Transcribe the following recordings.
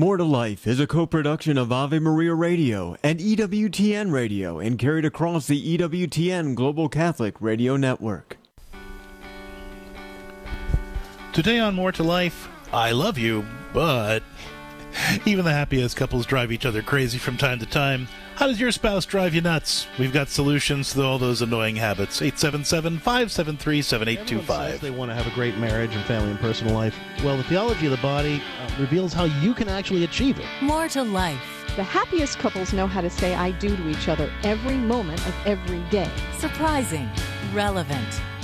More to Life is a co-production of Ave Maria Radio and EWTN Radio and carried across the EWTN Global Catholic Radio Network. Today on More to Life, I love you, but even the happiest couples drive each other crazy from time to time. How does your spouse drive you nuts? We've got solutions to all those annoying habits. 877 573 7825. They want to have a great marriage and family and personal life. Well, the theology of the body uh, reveals how you can actually achieve it. More to life. The happiest couples know how to say I do to each other every moment of every day. Surprising. Relevant.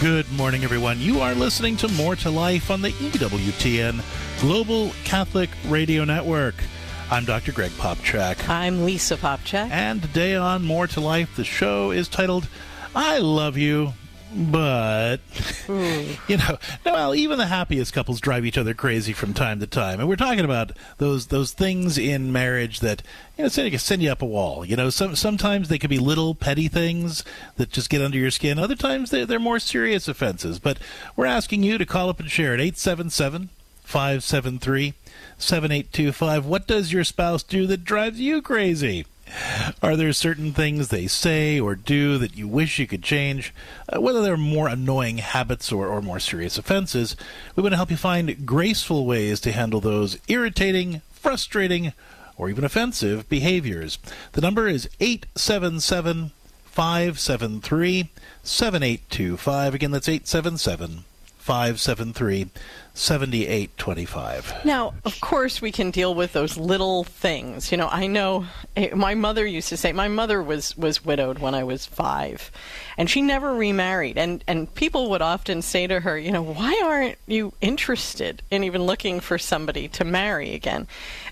Good morning, everyone. You are listening to More to Life on the EWTN Global Catholic Radio Network. I'm Dr. Greg Popcak. I'm Lisa Popcak. And today on More to Life, the show is titled I Love You, but hmm. you know, well, even the happiest couples drive each other crazy from time to time, and we're talking about those those things in marriage that you know send, send you up a wall. You know, some sometimes they could be little petty things that just get under your skin. Other times they're, they're more serious offenses. But we're asking you to call up and share at eight seven seven five seven three seven eight two five. What does your spouse do that drives you crazy? Are there certain things they say or do that you wish you could change? Uh, whether they're more annoying habits or, or more serious offenses, we want to help you find graceful ways to handle those irritating, frustrating, or even offensive behaviors. The number is 877 573 7825. Again, that's 877 573 7825. Now, of course, we can deal with those little things. You know, I know eh, my mother used to say, my mother was, was widowed when I was five, and she never remarried. And, and people would often say to her, you know, why aren't you interested in even looking for somebody to marry again?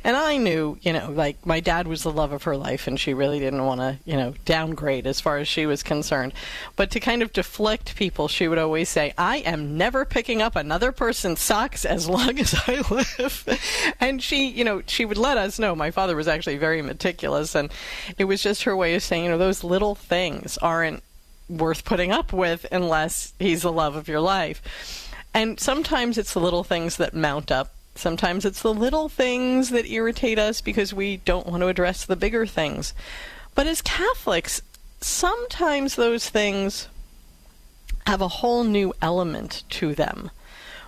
And I knew, you know, like my dad was the love of her life, and she really didn't want to, you know, downgrade as far as she was concerned. But to kind of deflect people, she would always say, I am never picking up another person's socks as long as I live. and she, you know, she would let us know. My father was actually very meticulous, and it was just her way of saying, you know, those little things aren't worth putting up with unless he's the love of your life. And sometimes it's the little things that mount up Sometimes it's the little things that irritate us because we don't want to address the bigger things. But as Catholics, sometimes those things have a whole new element to them.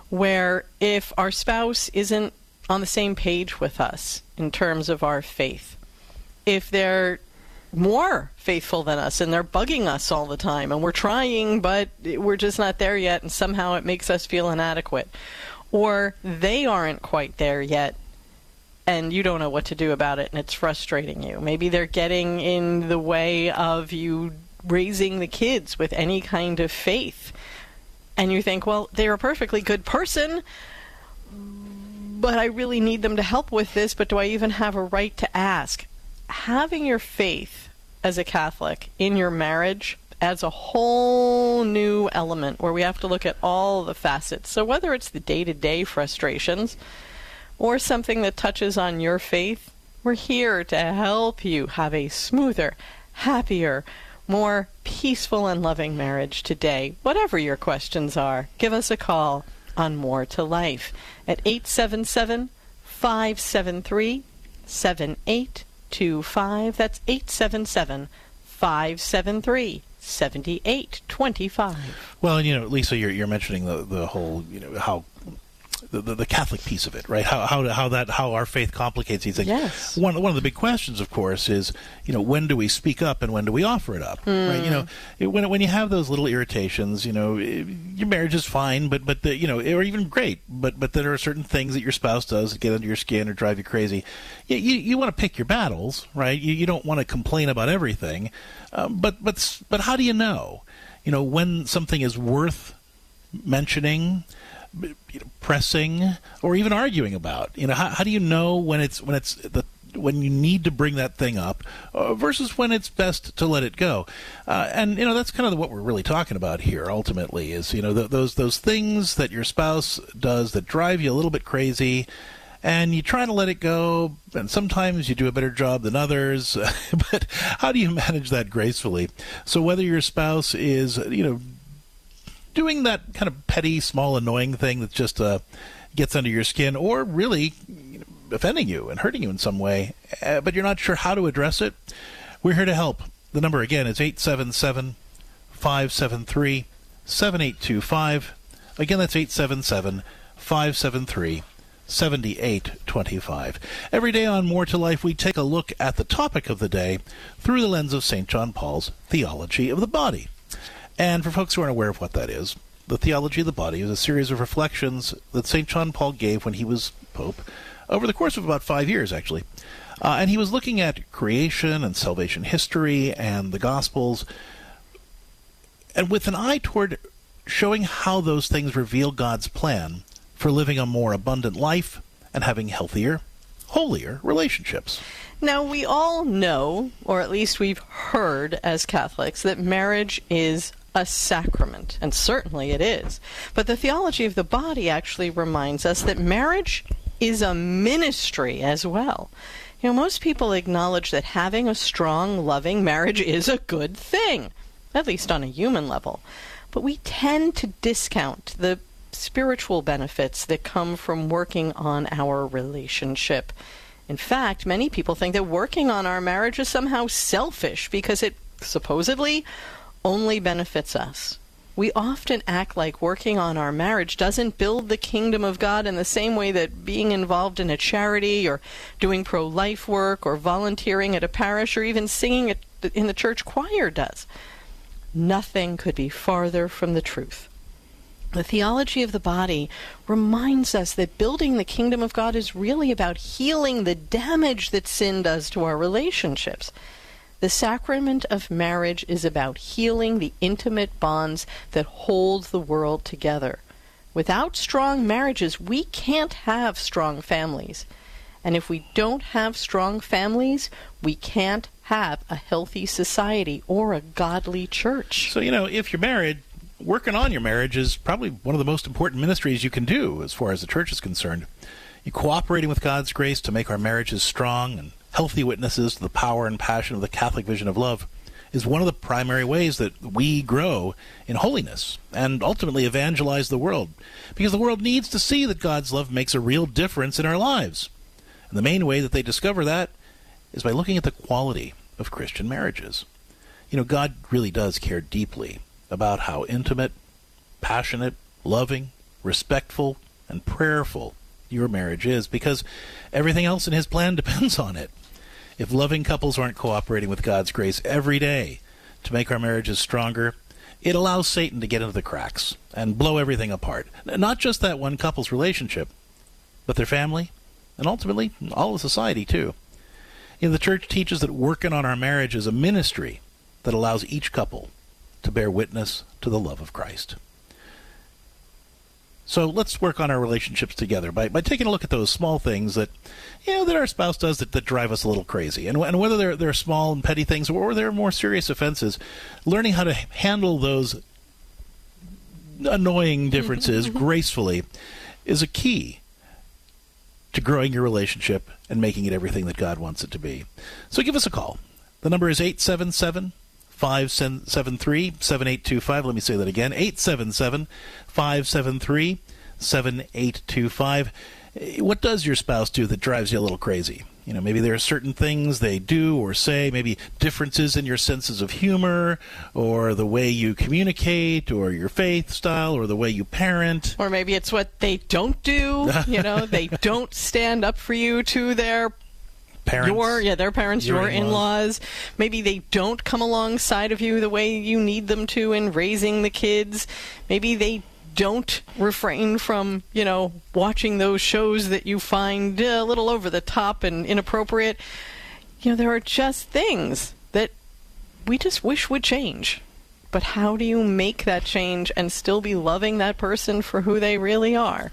Where if our spouse isn't on the same page with us in terms of our faith, if they're more faithful than us and they're bugging us all the time and we're trying but we're just not there yet and somehow it makes us feel inadequate or they aren't quite there yet and you don't know what to do about it and it's frustrating you. Maybe they're getting in the way of you raising the kids with any kind of faith. And you think, well, they're a perfectly good person, but I really need them to help with this, but do I even have a right to ask? Having your faith as a Catholic in your marriage adds a whole new element where we have to look at all the facets. So whether it's the day to day frustrations or something that touches on your faith, we're here to help you have a smoother, happier, more peaceful and loving marriage today. Whatever your questions are, give us a call on More to Life at 877 573 7825. That's 877 573 7825. Well, you know, Lisa, you're, you're mentioning the, the whole, you know, how the, the, the, Catholic piece of it, right? How, how how that how our faith complicates these things. Yes. One one of the big questions, of course, is you know when do we speak up and when do we offer it up, mm. right? You know, it, when when you have those little irritations, you know, it, your marriage is fine, but but the, you know, or even great, but but there are certain things that your spouse does that get under your skin or drive you crazy. You you, you want to pick your battles, right? You you don't want to complain about everything, um, but but but how do you know? You know when something is worth mentioning you know, pressing or even arguing about? You know, how, how do you know when it's when it's the when you need to bring that thing up uh, versus when it's best to let it go. Uh, and you know that's kind of what we're really talking about here. Ultimately, is you know th- those those things that your spouse does that drive you a little bit crazy. And you try to let it go, and sometimes you do a better job than others. but how do you manage that gracefully? So whether your spouse is, you know, doing that kind of petty, small, annoying thing that just uh, gets under your skin, or really offending you and hurting you in some way, uh, but you're not sure how to address it, we're here to help. The number again is 877 573 7825. Again, that's 877 573 7825. Every day on More to Life, we take a look at the topic of the day through the lens of St. John Paul's theology of the body. And for folks who aren't aware of what that is, the theology of the body is a series of reflections that St. John Paul gave when he was Pope over the course of about five years, actually. Uh, and he was looking at creation and salvation history and the Gospels, and with an eye toward showing how those things reveal God's plan for living a more abundant life and having healthier, holier relationships. Now, we all know, or at least we've heard as Catholics, that marriage is a sacrament, and certainly it is. But the theology of the body actually reminds us that marriage is a ministry as well. You know, most people acknowledge that having a strong, loving marriage is a good thing, at least on a human level. But we tend to discount the spiritual benefits that come from working on our relationship. In fact, many people think that working on our marriage is somehow selfish because it supposedly only benefits us we often act like working on our marriage doesn't build the kingdom of God in the same way that being involved in a charity or doing pro life work or volunteering at a parish or even singing in the church choir does. Nothing could be farther from the truth. The theology of the body reminds us that building the kingdom of God is really about healing the damage that sin does to our relationships. The sacrament of marriage is about healing the intimate bonds that hold the world together. Without strong marriages, we can't have strong families. And if we don't have strong families, we can't have a healthy society or a godly church. So, you know, if you're married, working on your marriage is probably one of the most important ministries you can do as far as the church is concerned. You cooperating with God's grace to make our marriages strong and healthy witnesses to the power and passion of the Catholic vision of love is one of the primary ways that we grow in holiness and ultimately evangelize the world. Because the world needs to see that God's love makes a real difference in our lives. And the main way that they discover that is by looking at the quality of Christian marriages. You know, God really does care deeply about how intimate, passionate, loving, respectful, and prayerful your marriage is because everything else in His plan depends on it if loving couples aren't cooperating with God's grace every day to make our marriages stronger, it allows Satan to get into the cracks and blow everything apart. Not just that one couple's relationship, but their family, and ultimately all of society too. You know, the church teaches that working on our marriage is a ministry that allows each couple to bear witness to the love of Christ. So let's work on our relationships together by, by taking a look at those small things that, you know, that our spouse does that, that drive us a little crazy. And, and whether they're, they're small and petty things or they're more serious offenses, learning how to handle those annoying differences mm-hmm. gracefully is a key to growing your relationship and making it everything that God wants it to be. So give us a call. The number is 877 573 7825. Let me say that again 877 573 7825. Eh, what does your spouse do that drives you a little crazy? You know, maybe there are certain things they do or say, maybe differences in your senses of humor, or the way you communicate, or your faith style, or the way you parent. Or maybe it's what they don't do. You know, they don't stand up for you to their parents. Your yeah, their parents, your, your in-laws. in-laws. Maybe they don't come alongside of you the way you need them to in raising the kids. Maybe they don't refrain from, you know, watching those shows that you find a little over the top and inappropriate. You know, there are just things that we just wish would change. but how do you make that change and still be loving that person for who they really are?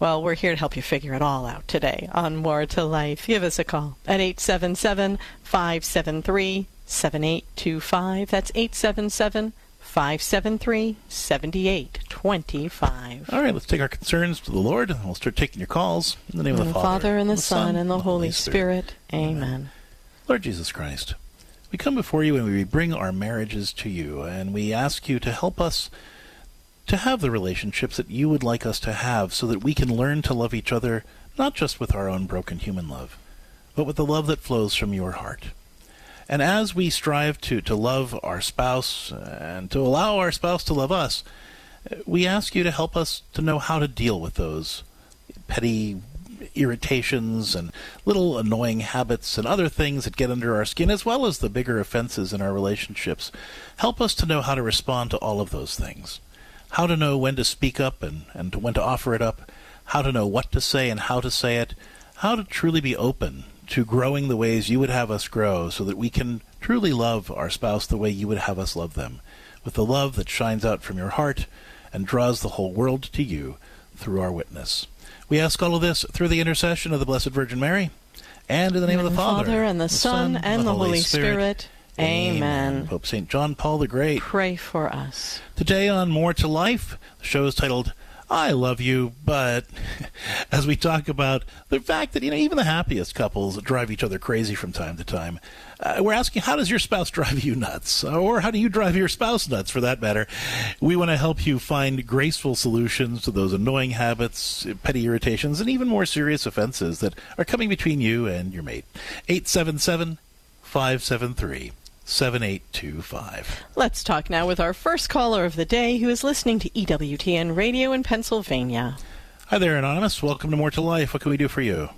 Well, we're here to help you figure it all out today on More to Life. Give us a call at 877 573 7825. That's 877 573 7825. All right, let's take our concerns to the Lord, and we'll start taking your calls in the name of the Father, and the Son, and the Holy Spirit. Amen. Lord Jesus Christ, we come before you and we bring our marriages to you, and we ask you to help us to have the relationships that you would like us to have so that we can learn to love each other not just with our own broken human love, but with the love that flows from your heart. And as we strive to, to love our spouse and to allow our spouse to love us, we ask you to help us to know how to deal with those petty irritations and little annoying habits and other things that get under our skin, as well as the bigger offenses in our relationships. Help us to know how to respond to all of those things. How to know when to speak up and, and when to offer it up. How to know what to say and how to say it. How to truly be open to growing the ways you would have us grow so that we can truly love our spouse the way you would have us love them, with the love that shines out from your heart and draws the whole world to you through our witness. We ask all of this through the intercession of the Blessed Virgin Mary, and in the name of the Father, Father and the, the Son, and, and the Holy Spirit. Spirit. Amen. Amen. Pope St. John Paul the Great. Pray for us. Today on More to Life, the show is titled I love you, but as we talk about the fact that you know even the happiest couples drive each other crazy from time to time, uh, we're asking how does your spouse drive you nuts, or how do you drive your spouse nuts, for that matter? We want to help you find graceful solutions to those annoying habits, petty irritations, and even more serious offenses that are coming between you and your mate. Eight seven seven five seven three. 7825. Let's talk now with our first caller of the day who is listening to EWTN Radio in Pennsylvania. Hi there, Anonymous. Welcome to More to Life. What can we do for you?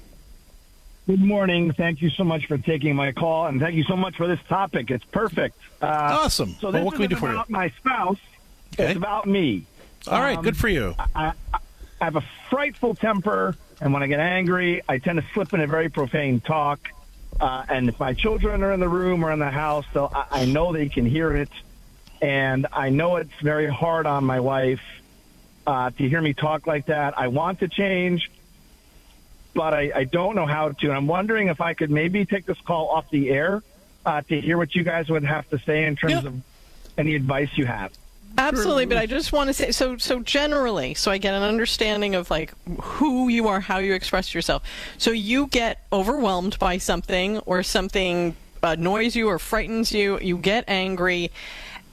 Good morning. Thank you so much for taking my call, and thank you so much for this topic. It's perfect. Uh, awesome. So this well, what can we do for you? my spouse. Okay. It's about me. All right. Um, good for you. I, I have a frightful temper, and when I get angry, I tend to slip into very profane talk. Uh, and if my children are in the room or in the house, they'll, I, I know they can hear it. And I know it's very hard on my wife uh, to hear me talk like that. I want to change, but I, I don't know how to. And I'm wondering if I could maybe take this call off the air uh, to hear what you guys would have to say in terms yeah. of any advice you have. Absolutely, but I just want to say so so generally, so I get an understanding of like who you are, how you express yourself. So you get overwhelmed by something or something uh, annoys you or frightens you, you get angry,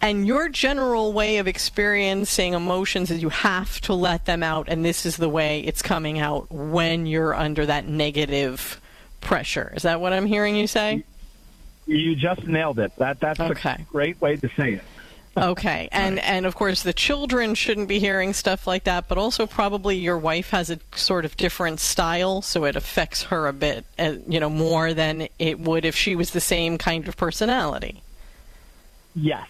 and your general way of experiencing emotions is you have to let them out and this is the way it's coming out when you're under that negative pressure. Is that what I'm hearing you say? You just nailed it. That that's okay. a great way to say it. Okay, and right. and of course the children shouldn't be hearing stuff like that, but also probably your wife has a sort of different style, so it affects her a bit, uh, you know, more than it would if she was the same kind of personality. Yes.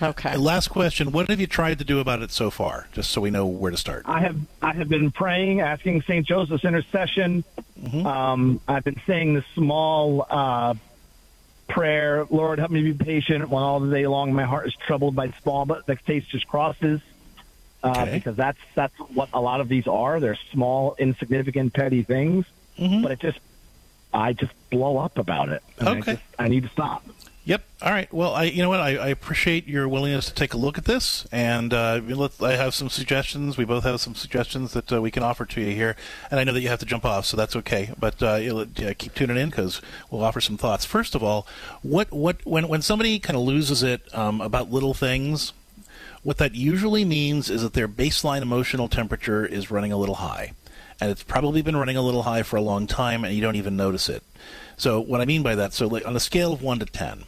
Okay. Last question: What have you tried to do about it so far? Just so we know where to start. I have I have been praying, asking Saint Joseph's intercession. Mm-hmm. Um, I've been saying the small. Uh, prayer, Lord, help me be patient when all the day long my heart is troubled by small but vexatious crosses. Uh, okay. Because that's that's what a lot of these are. They're small, insignificant, petty things, mm-hmm. but it just I just blow up about it. okay. I, just, I need to stop. Yep. All right. Well, I you know what I, I appreciate your willingness to take a look at this, and uh, I have some suggestions. We both have some suggestions that uh, we can offer to you here, and I know that you have to jump off, so that's okay. But uh, keep tuning in because we'll offer some thoughts. First of all, what what when when somebody kind of loses it um, about little things, what that usually means is that their baseline emotional temperature is running a little high, and it's probably been running a little high for a long time, and you don't even notice it. So what I mean by that, so like on a scale of one to ten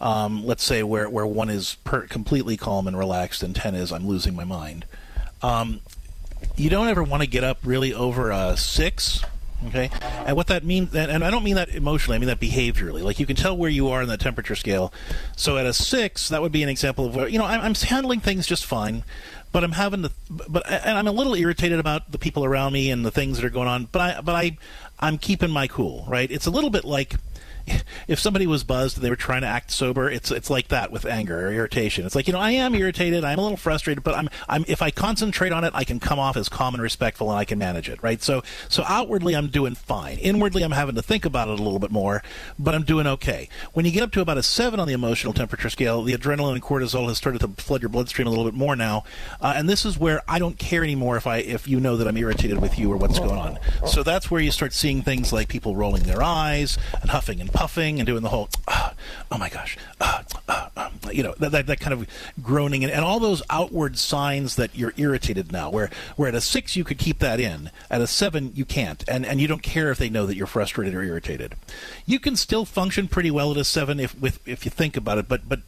um, let's say where where one is per- completely calm and relaxed, and ten is I'm losing my mind. Um, you don't ever want to get up really over a six. Okay, and what that means, and I don't mean that emotionally, I mean that behaviorally. Like you can tell where you are in that temperature scale. So at a six, that would be an example of where you know I'm, I'm handling things just fine, but I'm having to, but and I'm a little irritated about the people around me and the things that are going on. But I, but I, I'm keeping my cool. Right? It's a little bit like if somebody was buzzed and they were trying to act sober, it's it's like that with anger or irritation. It's like you know, I am irritated, I'm a little frustrated, but I'm I'm if I concentrate on it, I can come off as calm and respectful, and I can manage it, right? So so outwardly, I'm doing fine. Inwardly, I'm having to think about it a little bit more, but I'm doing okay. When you get up to about a seven on the emotional temperature scale, the adrenaline and cortisol has started to flood your bloodstream a little bit more now, uh, and this is where I don't care anymore if I if you know that I'm irritated with you or what's going on. So that's where you start seeing things like people rolling their eyes and huffing and puffing and doing the whole, "Ah, oh my gosh, ah, ah, ah," you know, that, that, that kind of groaning and, and all those outward signs that you're irritated now. Where where at a six you could keep that in, at a seven you can't, and and you don't care if they know that you're frustrated or irritated. You can still function pretty well at a seven if with if you think about it, but but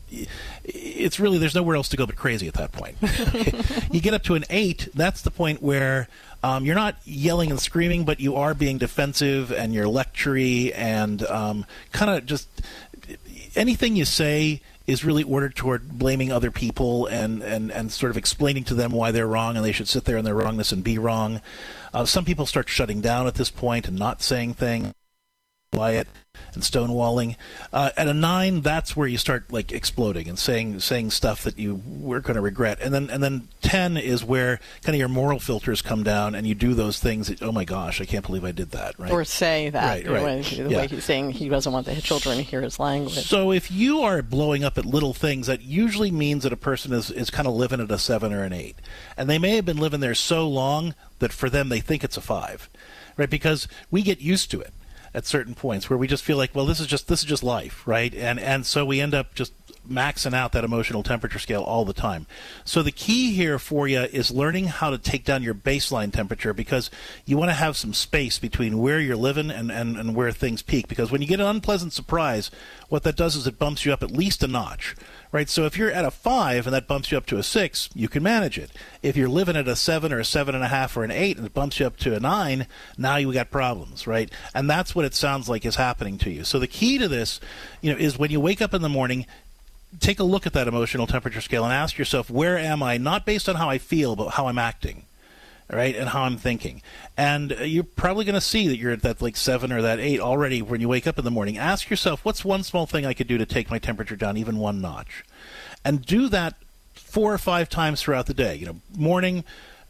it's really there's nowhere else to go but crazy at that point. you get up to an eight, that's the point where um, you're not yelling and screaming, but you are being defensive and you're lectury and um, kind of just anything you say is really ordered toward blaming other people and, and, and sort of explaining to them why they're wrong and they should sit there in their wrongness and be wrong. Uh, some people start shutting down at this point and not saying things quiet and stonewalling. Uh, at a nine, that's where you start like exploding and saying saying stuff that you were going to regret. And then and then ten is where kind of your moral filters come down and you do those things. That, oh my gosh, I can't believe I did that. Right. Or say that. Right, right. The Yeah. way he's saying he doesn't want the children to hear his language. So if you are blowing up at little things, that usually means that a person is, is kind of living at a seven or an eight. And they may have been living there so long that for them they think it's a five. Right? Because we get used to it at certain points where we just feel like, well, this is just this is just life, right? And and so we end up just maxing out that emotional temperature scale all the time. So the key here for you is learning how to take down your baseline temperature because you want to have some space between where you're living and, and, and where things peak. Because when you get an unpleasant surprise, what that does is it bumps you up at least a notch. Right, so if you're at a five and that bumps you up to a six, you can manage it. If you're living at a seven or a seven and a half or an eight and it bumps you up to a nine, now you got problems, right? And that's what it sounds like is happening to you. So the key to this, you know, is when you wake up in the morning, take a look at that emotional temperature scale and ask yourself, where am I? Not based on how I feel, but how I'm acting, right? And how I'm thinking. And you're probably going to see that you're at that like seven or that eight already when you wake up in the morning. Ask yourself, what's one small thing I could do to take my temperature down even one notch? And do that four or five times throughout the day. You know, morning,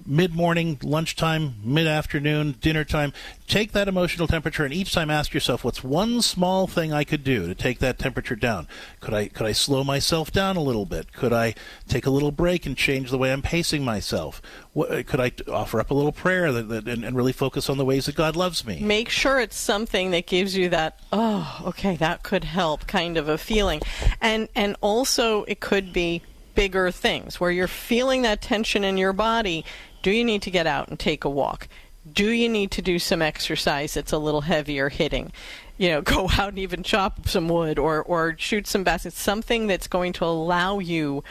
mid morning, lunchtime, mid afternoon, dinner time. Take that emotional temperature and each time ask yourself, what's one small thing I could do to take that temperature down? Could I could I slow myself down a little bit? Could I take a little break and change the way I'm pacing myself? What, uh, could I offer up a little prayer that, that, and, and really focus on the ways that God loves me? Make sure it's something that gives you that oh, okay, that could help kind of a feeling. And and also it could be bigger things where you're feeling that tension in your body. Do you need to get out and take a walk? Do you need to do some exercise that's a little heavier hitting? You know, go out and even chop some wood or or shoot some baskets, something that's going to allow you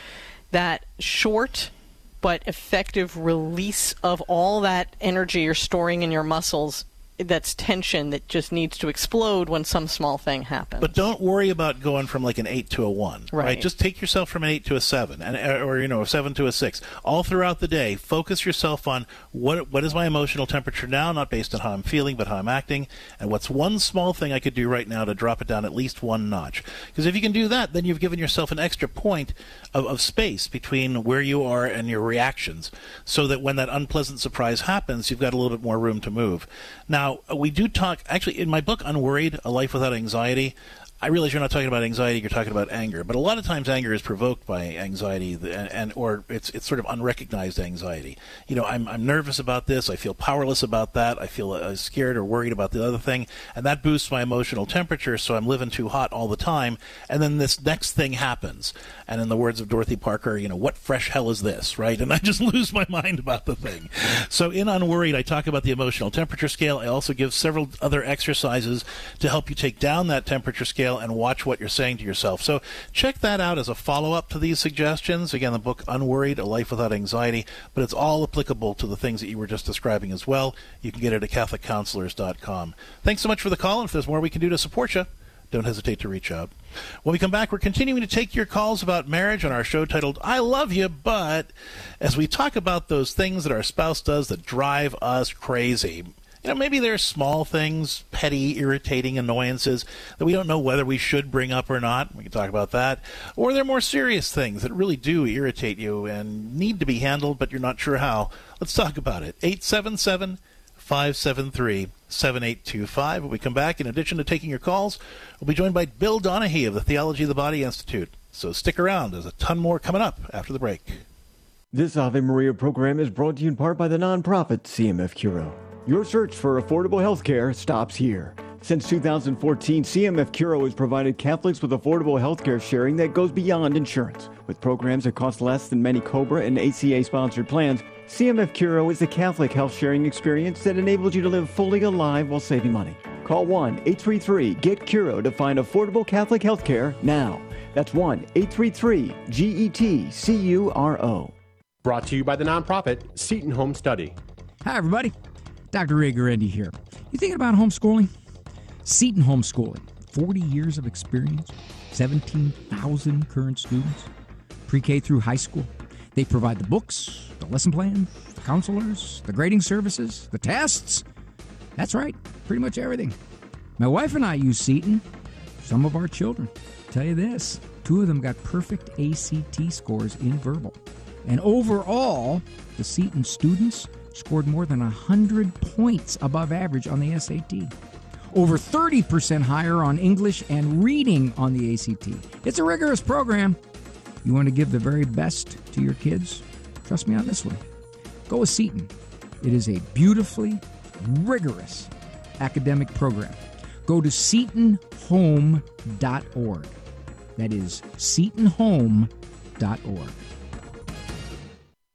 that short but effective release of all that energy you're storing in your muscles that's tension that just needs to explode when some small thing happens. But don't worry about going from like an eight to a one. Right. Just take yourself from an eight to a seven, and uh, or you know a seven to a six. All throughout the day, focus yourself on what what is my emotional temperature now, not based on how I'm feeling, but how I'm acting, and what's one small thing I could do right now to drop it down at least one notch. Because if you can do that, then you've given yourself an extra point of, of space between where you are and your reactions, so that when that unpleasant surprise happens, you've got a little bit more room to move. Now we do talk actually in my book, Unworried: A Life Without Anxiety. I realize you're not talking about anxiety; you're talking about anger. But a lot of times, anger is provoked by anxiety, and, and or it's it's sort of unrecognized anxiety. You know, I'm I'm nervous about this. I feel powerless about that. I feel uh, scared or worried about the other thing, and that boosts my emotional temperature. So I'm living too hot all the time. And then this next thing happens, and in the words of Dorothy Parker, you know, what fresh hell is this, right? And I just lose my mind about the thing. So in Unworried, I talk about the emotional temperature scale. I also give several other exercises to help you take down that temperature scale and watch what you're saying to yourself. So check that out as a follow up to these suggestions. Again, the book Unworried, A Life Without Anxiety, but it's all applicable to the things that you were just describing as well. You can get it at CatholicCounselors.com. Thanks so much for the call, and if there's more we can do to support you, don't hesitate to reach out. When we come back, we're continuing to take your calls about marriage on our show titled I Love You, but as we talk about those things that our spouse does that drive us crazy, you know, maybe there are small things, petty, irritating annoyances that we don't know whether we should bring up or not. We can talk about that. Or there are more serious things that really do irritate you and need to be handled, but you're not sure how. Let's talk about it. 877 573 7825. When we come back, in addition to taking your calls, we'll be joined by Bill Donaghy of the Theology of the Body Institute. So stick around. There's a ton more coming up after the break. This Ave Maria program is brought to you in part by the nonprofit CMF Curo. Your search for affordable health care stops here. Since 2014, CMF Curo has provided Catholics with affordable health care sharing that goes beyond insurance. With programs that cost less than many COBRA and ACA sponsored plans, CMF Curo is a Catholic health sharing experience that enables you to live fully alive while saving money. Call 1 833 GET CURO to find affordable Catholic health care now. That's 1 833 G E T C U R O. Brought to you by the nonprofit Seton Home Study. Hi, everybody. Dr. Ray Guarendi here. You thinking about homeschooling? Seton Homeschooling, 40 years of experience, 17,000 current students, pre K through high school. They provide the books, the lesson plans, the counselors, the grading services, the tests. That's right, pretty much everything. My wife and I use Seton. Some of our children. Tell you this two of them got perfect ACT scores in verbal. And overall, the Seton students scored more than 100 points above average on the SAT. Over 30% higher on English and reading on the ACT. It's a rigorous program. You want to give the very best to your kids? Trust me on this one. Go with Seton. It is a beautifully rigorous academic program. Go to setonhome.org. That is setonhome.org.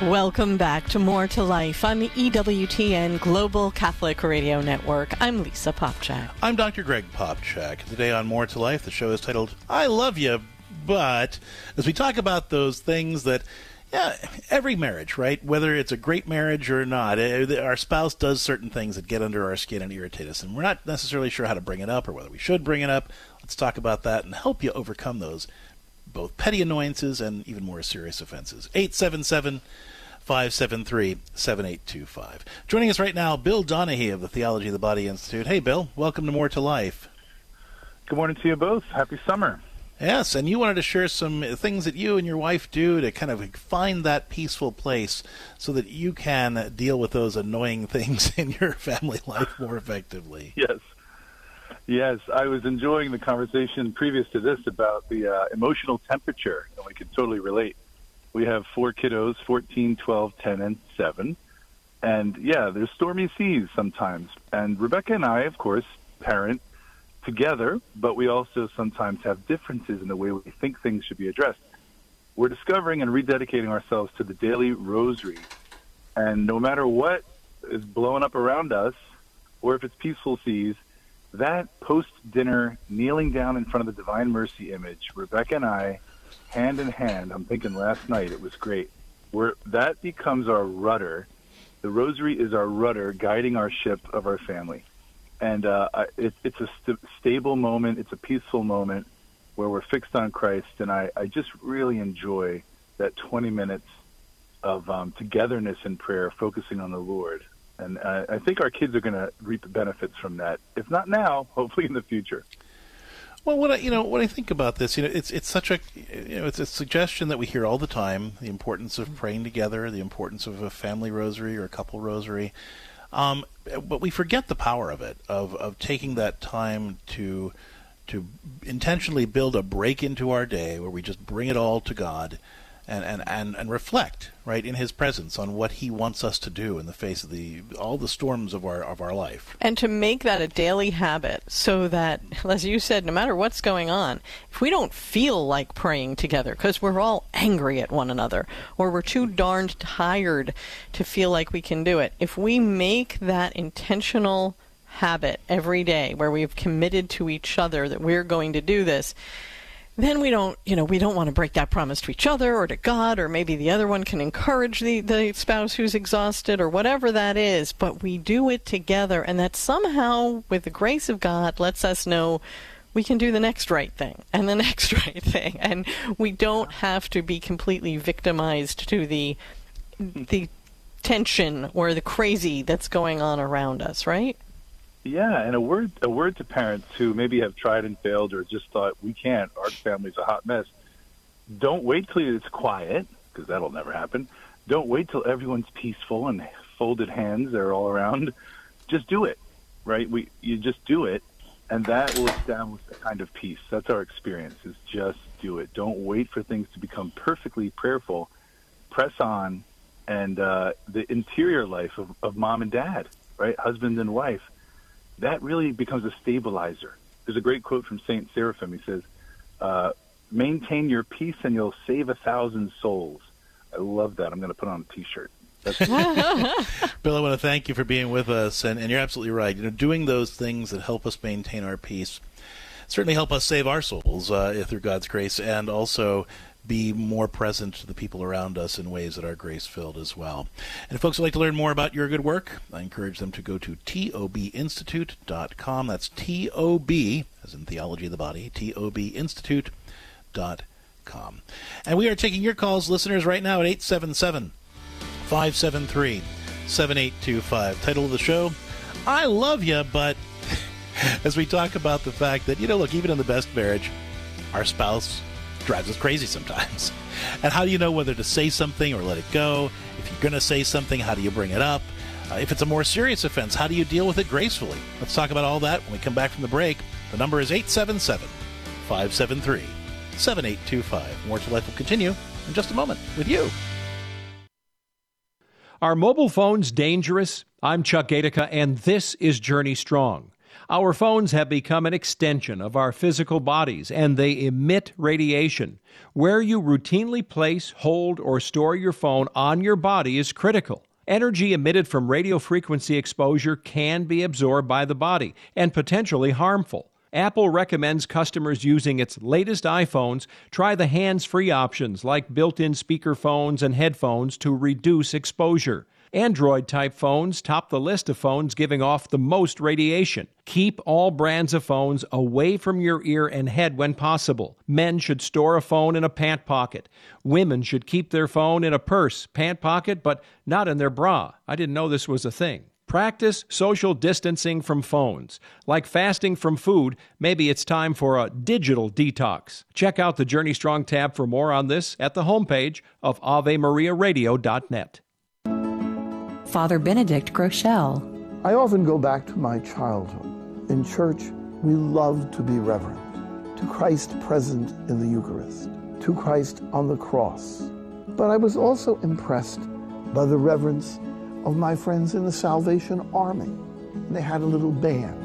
Welcome back to More to Life on the EWTN Global Catholic Radio Network. I'm Lisa Popcak. I'm Dr. Greg Popcak. Today on More to Life, the show is titled I Love You, but as we talk about those things that yeah, every marriage, right? Whether it's a great marriage or not, eh, our spouse does certain things that get under our skin and irritate us, and we're not necessarily sure how to bring it up or whether we should bring it up. Let's talk about that and help you overcome those both petty annoyances and even more serious offenses. 877 573 7825. Joining us right now, Bill Donaghy of the Theology of the Body Institute. Hey, Bill, welcome to More to Life. Good morning to you both. Happy summer. Yes, and you wanted to share some things that you and your wife do to kind of find that peaceful place so that you can deal with those annoying things in your family life more effectively. Yes. Yes, I was enjoying the conversation previous to this about the uh, emotional temperature, and we can totally relate. We have four kiddos 14, 12, 10, and 7. And yeah, there's stormy seas sometimes. And Rebecca and I, of course, parent together, but we also sometimes have differences in the way we think things should be addressed. We're discovering and rededicating ourselves to the daily rosary. And no matter what is blowing up around us, or if it's peaceful seas, that post dinner kneeling down in front of the Divine Mercy image, Rebecca and I hand in hand. I'm thinking last night it was great. Where that becomes our rudder. The rosary is our rudder guiding our ship of our family, and uh, it, it's a st- stable moment. It's a peaceful moment where we're fixed on Christ, and I, I just really enjoy that 20 minutes of um, togetherness in prayer, focusing on the Lord. And uh, I think our kids are going to reap the benefits from that. If not now, hopefully in the future. Well, what I, you know, when I think about this, you know, it's it's such a you know, it's a suggestion that we hear all the time: the importance of praying together, the importance of a family rosary or a couple rosary. Um, but we forget the power of it, of of taking that time to to intentionally build a break into our day where we just bring it all to God and, and, and, and reflect right in his presence on what he wants us to do in the face of the all the storms of our of our life. And to make that a daily habit so that as you said no matter what's going on if we don't feel like praying together because we're all angry at one another or we're too darned tired to feel like we can do it if we make that intentional habit every day where we've committed to each other that we're going to do this then we don't, you know, we don't want to break that promise to each other or to God, or maybe the other one can encourage the, the spouse who's exhausted or whatever that is, but we do it together, and that somehow, with the grace of God, lets us know we can do the next right thing and the next right thing, and we don't have to be completely victimized to the the tension or the crazy that's going on around us, right? Yeah, and a word a word to parents who maybe have tried and failed or just thought we can't. Our family's a hot mess. Don't wait till it's quiet because that'll never happen. Don't wait till everyone's peaceful and folded hands they're all around. Just do it, right? We you just do it, and that will establish a kind of peace. That's our experience. Is just do it. Don't wait for things to become perfectly prayerful. Press on, and uh, the interior life of, of mom and dad, right, husband and wife that really becomes a stabilizer. There's a great quote from Saint Seraphim. He says, uh, "Maintain your peace, and you'll save a thousand souls." I love that. I'm going to put on a T-shirt. Bill, I want to thank you for being with us, and, and you're absolutely right. You know, doing those things that help us maintain our peace certainly help us save our souls uh, through God's grace, and also be more present to the people around us in ways that are grace filled as well. And if folks would like to learn more about your good work, I encourage them to go to tobinstitute.com. That's T O B, as in theology of the body, tobinstitute.com. And we are taking your calls, listeners, right now at 877 573 7825. Title of the show I Love You, but as we talk about the fact that, you know, look, even in the best marriage, our spouse drives us crazy sometimes. And how do you know whether to say something or let it go? If you're going to say something, how do you bring it up? Uh, if it's a more serious offense, how do you deal with it gracefully? Let's talk about all that when we come back from the break. The number is 877 573 7825. More to Life will continue in just a moment with you. Are mobile phones dangerous? I'm Chuck Gatica, and this is Journey Strong. Our phones have become an extension of our physical bodies and they emit radiation. Where you routinely place, hold, or store your phone on your body is critical. Energy emitted from radio frequency exposure can be absorbed by the body and potentially harmful. Apple recommends customers using its latest iPhones try the hands free options like built in speakerphones and headphones to reduce exposure. Android type phones top the list of phones giving off the most radiation. Keep all brands of phones away from your ear and head when possible. Men should store a phone in a pant pocket. Women should keep their phone in a purse, pant pocket, but not in their bra. I didn't know this was a thing. Practice social distancing from phones. Like fasting from food, maybe it's time for a digital detox. Check out the Journey Strong tab for more on this at the homepage of AveMariaRadio.net. Father Benedict Groeschel. I often go back to my childhood. In church, we love to be reverent to Christ present in the Eucharist, to Christ on the cross. But I was also impressed by the reverence of my friends in the Salvation Army. They had a little band.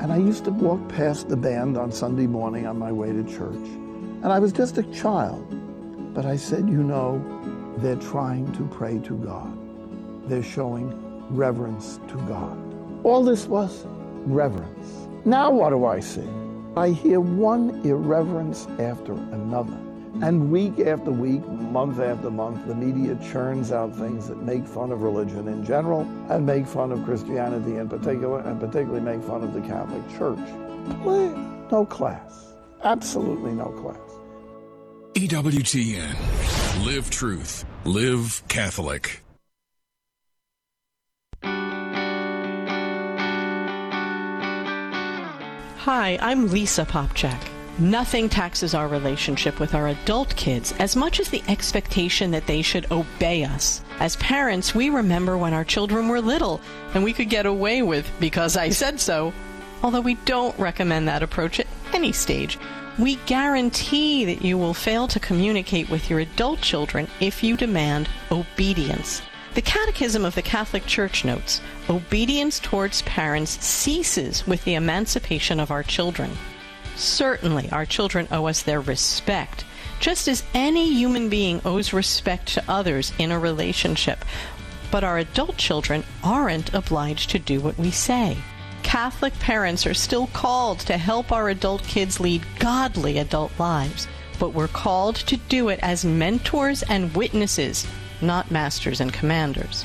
And I used to walk past the band on Sunday morning on my way to church. And I was just a child. But I said, you know, they're trying to pray to God they're showing reverence to God. All this was reverence. Now, what do I see? I hear one irreverence after another. And week after week, month after month, the media churns out things that make fun of religion in general and make fun of Christianity in particular, and particularly make fun of the Catholic Church. No class. Absolutely no class. EWTN. Live truth. Live Catholic. Hi, I'm Lisa Popcak. Nothing taxes our relationship with our adult kids as much as the expectation that they should obey us. As parents, we remember when our children were little and we could get away with, because I said so. Although we don't recommend that approach at any stage, We guarantee that you will fail to communicate with your adult children if you demand obedience. The Catechism of the Catholic Church notes obedience towards parents ceases with the emancipation of our children. Certainly, our children owe us their respect, just as any human being owes respect to others in a relationship. But our adult children aren't obliged to do what we say. Catholic parents are still called to help our adult kids lead godly adult lives, but we're called to do it as mentors and witnesses, not masters and commanders.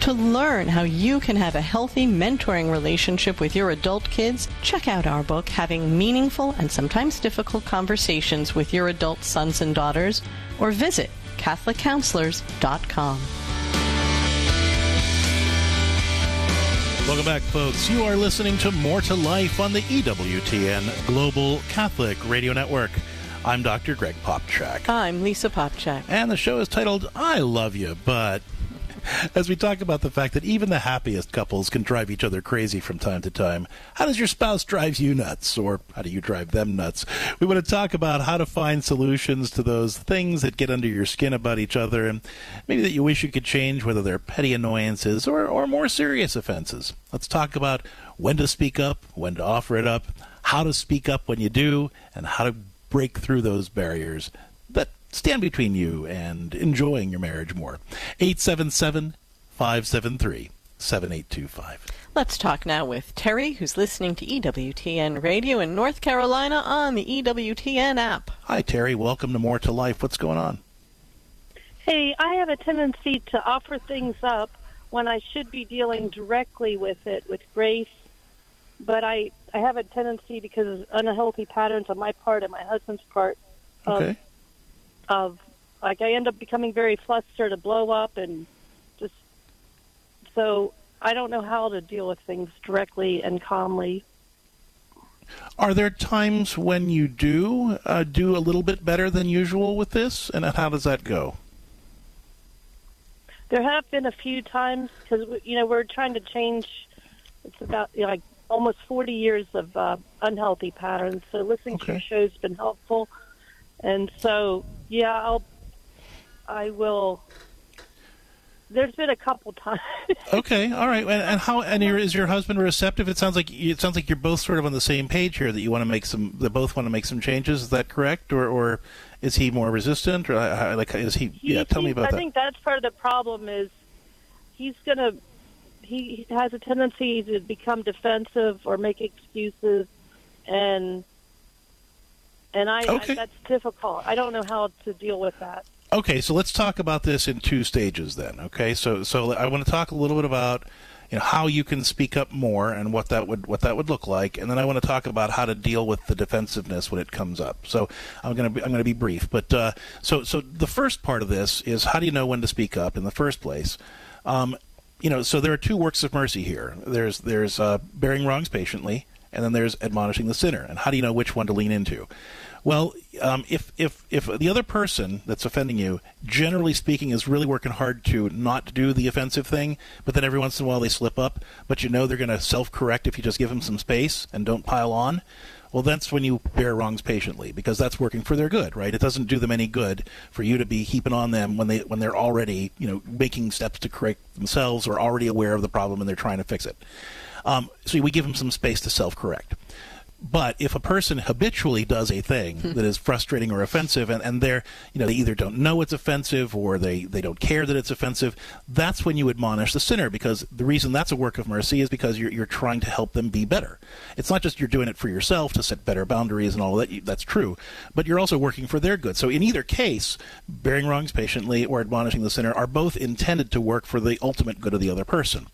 To learn how you can have a healthy mentoring relationship with your adult kids, check out our book, Having Meaningful and Sometimes Difficult Conversations with Your Adult Sons and Daughters, or visit CatholicCounselors.com. Welcome back, folks. You are listening to More to Life on the EWTN Global Catholic Radio Network. I'm Dr. Greg Popcak. I'm Lisa Popcak. And the show is titled I Love You, but as we talk about the fact that even the happiest couples can drive each other crazy from time to time, how does your spouse drive you nuts? Or how do you drive them nuts? We want to talk about how to find solutions to those things that get under your skin about each other and maybe that you wish you could change, whether they're petty annoyances or, or more serious offenses. Let's talk about when to speak up, when to offer it up, how to speak up when you do, and how to break through those barriers that stand between you and enjoying your marriage more. 877 573 7825. Let's talk now with Terry, who's listening to EWTN Radio in North Carolina on the EWTN app. Hi, Terry. Welcome to More to Life. What's going on? Hey, I have a tendency to offer things up when I should be dealing directly with it with grace, but I I have a tendency because of unhealthy patterns on my part and my husband's part of, Okay. of like I end up becoming very flustered, to blow up, and just so I don't know how to deal with things directly and calmly. Are there times when you do uh, do a little bit better than usual with this? And how does that go? There have been a few times because you know we're trying to change. It's about you know, like almost 40 years of uh, unhealthy patterns. So listening to your show's been helpful, and so yeah, I'll I will. There's been a couple times. Okay, all right. And, and how? And your, is your husband receptive? It sounds like it sounds like you're both sort of on the same page here. That you want to make some. That both want to make some changes. Is that correct? Or, or is he more resistant? Or like is he? Yeah, tell me about I that. I think that's part of the problem is he's gonna he has a tendency to become defensive or make excuses and and I, Okay. I that's difficult. I don't know how to deal with that. Okay, so let's talk about this in two stages then. Okay, so so I want to talk a little bit about you know how you can speak up more and what that would what that would look like, and then I want to talk about how to deal with the defensiveness when it comes up. So I'm going to be I'm going to be brief, but uh, so so the first part of this is how do you know when to speak up in the first place? Um, you know, so there are two works of mercy here. There's there's uh, bearing wrongs patiently, and then there's admonishing the sinner. And how do you know which one to lean into? Well, um, if if if the other person that's offending you, generally speaking, is really working hard to not do the offensive thing, but then every once in a while they slip up, but you know they're going to self-correct if you just give them some space and don't pile on. Well, that's when you bear wrongs patiently because that's working for their good, right? It doesn't do them any good for you to be heaping on them when they when they're already, you know, making steps to correct themselves or already aware of the problem and they're trying to fix it. Um, so we give them some space to self-correct. But if a person habitually does a thing hmm. that is frustrating or offensive, and, and they're, you know, they either don't know it's offensive or they, they don't care that it's offensive, that's when you admonish the sinner because the reason that's a work of mercy is because you're, you're trying to help them be better. It's not just you're doing it for yourself to set better boundaries and all that, that's true, but you're also working for their good. So in either case, bearing wrongs patiently or admonishing the sinner are both intended to work for the ultimate good of the other person.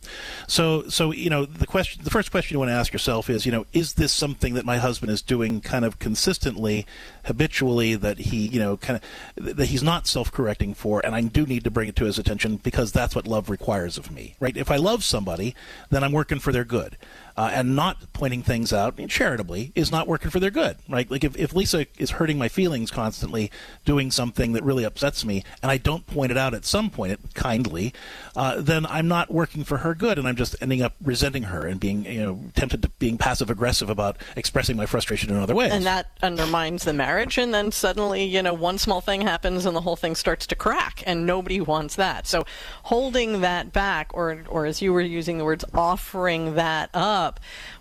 So, so you know, the question, the first question you want to ask yourself is, you know, is this something that my husband is doing kind of consistently, habitually, that he, you know, kind of that he's not self-correcting for, and I do need to bring it to his attention because that's what love requires of me, right? If I love somebody, then I'm working for their good. Uh, and not pointing things out charitably is not working for their good, right? Like if, if Lisa is hurting my feelings constantly, doing something that really upsets me, and I don't point it out at some point kindly, uh, then I'm not working for her good, and I'm just ending up resenting her and being, you know, tempted to being passive aggressive about expressing my frustration in other ways. And that undermines the marriage, and then suddenly, you know, one small thing happens and the whole thing starts to crack, and nobody wants that. So holding that back, or or as you were using the words, offering that up,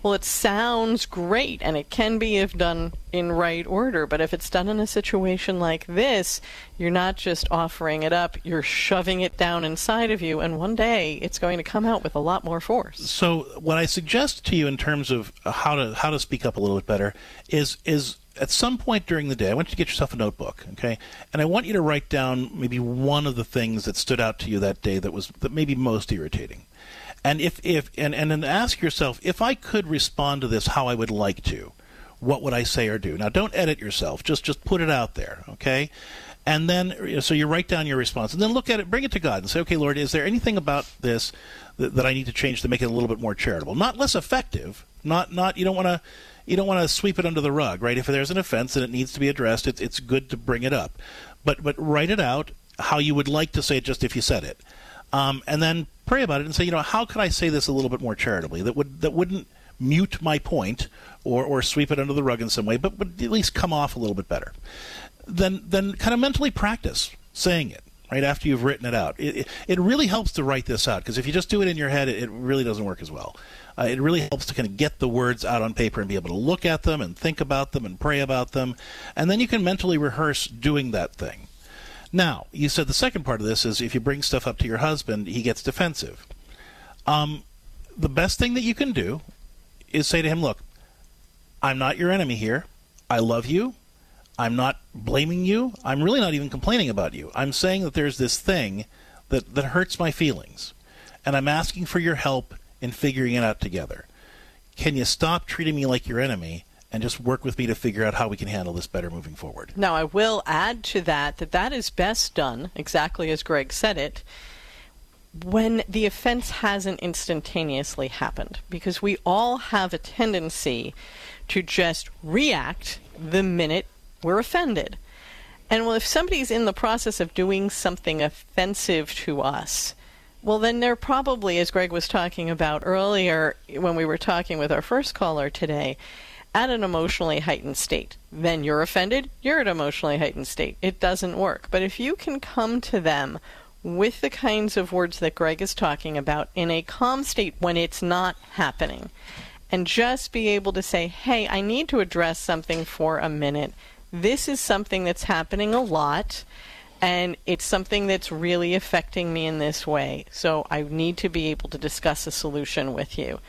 well, it sounds great, and it can be if done in right order. But if it's done in a situation like this, you're not just offering it up, you're shoving it down inside of you, and one day it's going to come out with a lot more force. So, what I suggest to you in terms of how to how to speak up a little bit better is is at some point during the day, I want you to get yourself a notebook, okay? And I want you to write down maybe one of the things that stood out to you that day that was that maybe most irritating. And if if and and then ask yourself if I could respond to this how I would like to what would I say or do? Now, don't edit yourself. Just just put it out there, okay? And then, so you write down your response, and then look at it, bring it to God, and say, okay, Lord, is there anything about this that, that I need to change to make it a little bit more charitable? Not less effective. Not not you don't want to you don't want to sweep it under the rug, right? If there's an offense and it needs to be addressed, it's it's good to bring it up, but but write it out how you would like to say it, just if you said it, um, and then pray about it and say, you know, how could I say this a little bit more charitably that would that wouldn't mute my point or, or sweep it under the rug in some way, but would at least come off a little bit better. Then, then kind of mentally practice saying it right after you've written it out. It, it, it really helps to write this out because if you just do it in your head, it, it really doesn't work as well. Uh, it really helps to kind of get the words out on paper and be able to look at them and think about them and pray about them, and then you can mentally rehearse doing that thing. Now, you said the second part of this is if you bring stuff up to your husband, he gets defensive. Um, the best thing that you can do is say to him, Look, I'm not your enemy here. I love you. I'm not blaming you. I'm really not even complaining about you. I'm saying that there's this thing that, that hurts my feelings. And I'm asking for your help in figuring it out together. Can you stop treating me like your enemy and just work with me to figure out how we can handle this better moving forward? Now, I will add to that that that is best done, exactly as Greg said it, when the offense hasn't instantaneously happened, because we all have a tendency to just react the minute we're offended. And well, if somebody's in the process of doing something offensive to us, well, then they're probably, as Greg was talking about earlier when we were talking with our first caller today, at an emotionally heightened state. Then you're offended, you're at an emotionally heightened state. It doesn't work. But if you can come to them with the kinds of words that Greg is talking about in a calm state when it's not happening. And just be able to say, hey, I need to address something for a minute. This is something that's happening a lot, and it's something that's really affecting me in this way. So I need to be able to discuss a solution with you.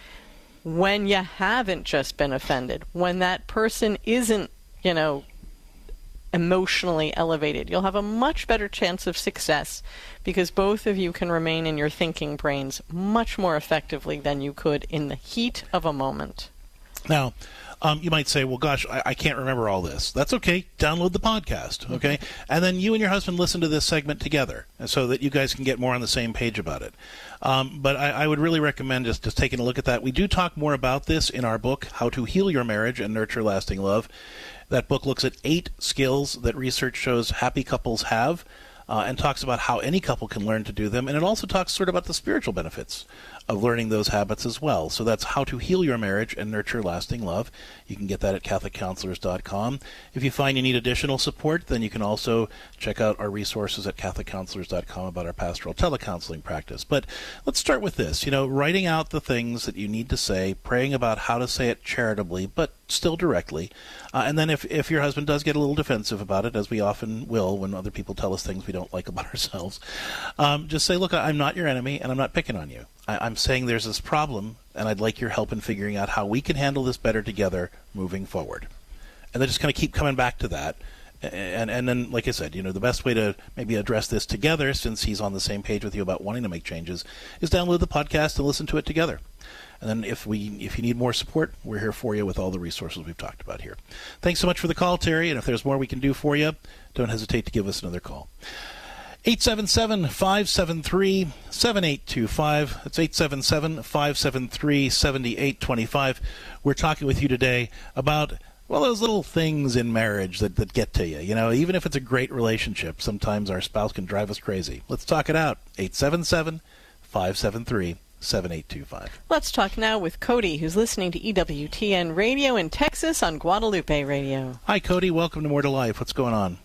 When you haven't just been offended, when that person isn't, you know, emotionally elevated. You'll have a much better chance of success because both of you can remain in your thinking brains much more effectively than you could in the heat of a moment. Now, um, you might say, well, gosh, I, I, can't remember all this. That's okay. Download the podcast, okay? And then you and your husband listen to this segment together so that you guys can get more on the same page about it. Um, but I, I, would really recommend just, just taking a look at that. We do talk more about this in our book, How to Heal Your Marriage and Nurture Lasting Love. That book looks at eight skills that research shows happy couples have. Uh, and talks about how any couple can learn to do them. And it also talks sort of about the spiritual benefits of learning those habits as well. So that's how to heal your marriage and nurture lasting love. You can get that at CatholicCounselors.com. If you find you need additional support, then you can also check out our resources at CatholicCounselors.com about our pastoral telecounseling practice. But let's start with this. You know, writing out the things that you need to say, praying about how to say it charitably, but still directly. Uh, and then if, if your husband does get a little defensive about it, as we often will when other people tell us things we don't like about ourselves, um, just say, look, I'm not your enemy and I'm not picking on you. I, am saying there's this problem, and I'd like your help in figuring out how we can handle this better together moving forward. And then just kind of keep coming back to that. And and then, like I said, you know, the best way to maybe address this together, since he's on the same page with you about wanting to make changes, is download the podcast and listen to it together. And then, if we if you need more support, we're here for you with all the resources we've talked about here. Thanks so much for the call, Terry. And if there's more we can do for you, don't hesitate to give us another call. 877 573 7825. That's 877 573 7825. We're talking with you today about, well, those little things in marriage that, that get to you. You know, even if it's a great relationship, sometimes our spouse can drive us crazy. Let's talk it out. 877 573 7825. Let's talk now with Cody, who's listening to EWTN Radio in Texas on Guadalupe Radio. Hi, Cody. Welcome to More to Life. What's going on?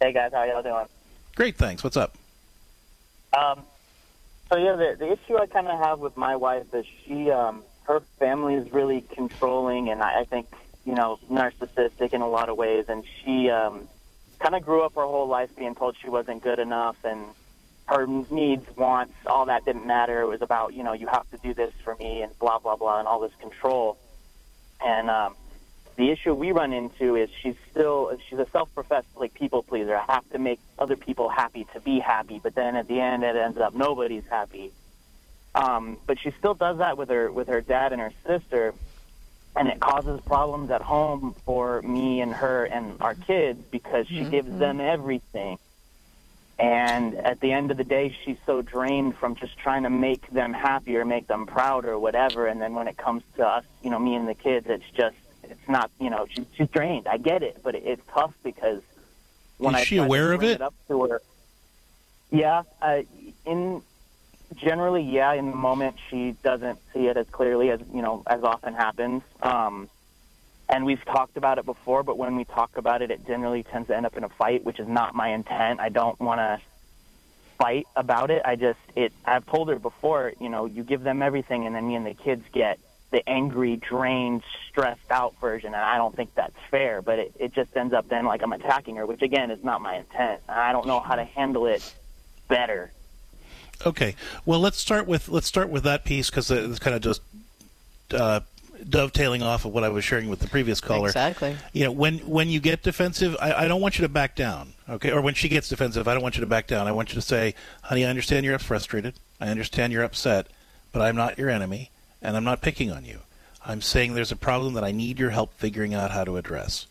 Hey, guys. How y'all doing? Great, thanks. What's up? Um, so yeah, the, the issue I kind of have with my wife is she, um, her family is really controlling, and I, I think you know narcissistic in a lot of ways. And she um, kind of grew up her whole life being told she wasn't good enough, and her needs, wants, all that didn't matter. It was about you know you have to do this for me, and blah blah blah, and all this control. And um, the issue we run into is she's still she's a self-professed like people pleaser. I have to make other people happy to be happy, but then at the end it ends up nobody's happy. Um, but she still does that with her with her dad and her sister, and it causes problems at home for me and her and our kids because she Mm-hmm. gives them everything. And at the end of the day, she's so drained from just trying to make them happy or make them proud or whatever. And then when it comes to us, you know, me and the kids, it's just it's not, you know, she's she's drained. I get it, but it, it's tough because when Is I she try to aware of bring it? up to her, yeah, uh, in generally, yeah, in the moment she doesn't see it as clearly as you know as often happens. Um, and we've talked about it before, but when we talk about it, it generally tends to end up in a fight, which is not my intent. I don't want to fight about it. I just it. I've told her before, you know, you give them everything, and then me and the kids get the angry, drained, stressed out version, and I don't think that's fair. But it, it just ends up then like I'm attacking her, which again is not my intent. I don't know how to handle it better. Okay. Well, let's start with let's start with that piece because it's kind of just uh, dovetailing off of what I was sharing with the previous caller. Exactly. You know, when when you get defensive, I, I don't want you to back down. Okay, or when she gets defensive, I don't want you to back down. I want you to say, "Honey, I understand you're frustrated. I understand you're upset, but I'm not your enemy, and I'm not picking on you. I'm saying there's a problem that I need your help figuring out how to address."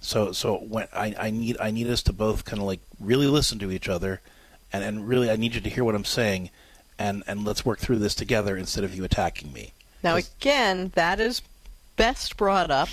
So, so when I, I need I need us to both kind of like really listen to each other, and, and really I need you to hear what I'm saying, and and let's work through this together instead of you attacking me. Now, again, that is best brought up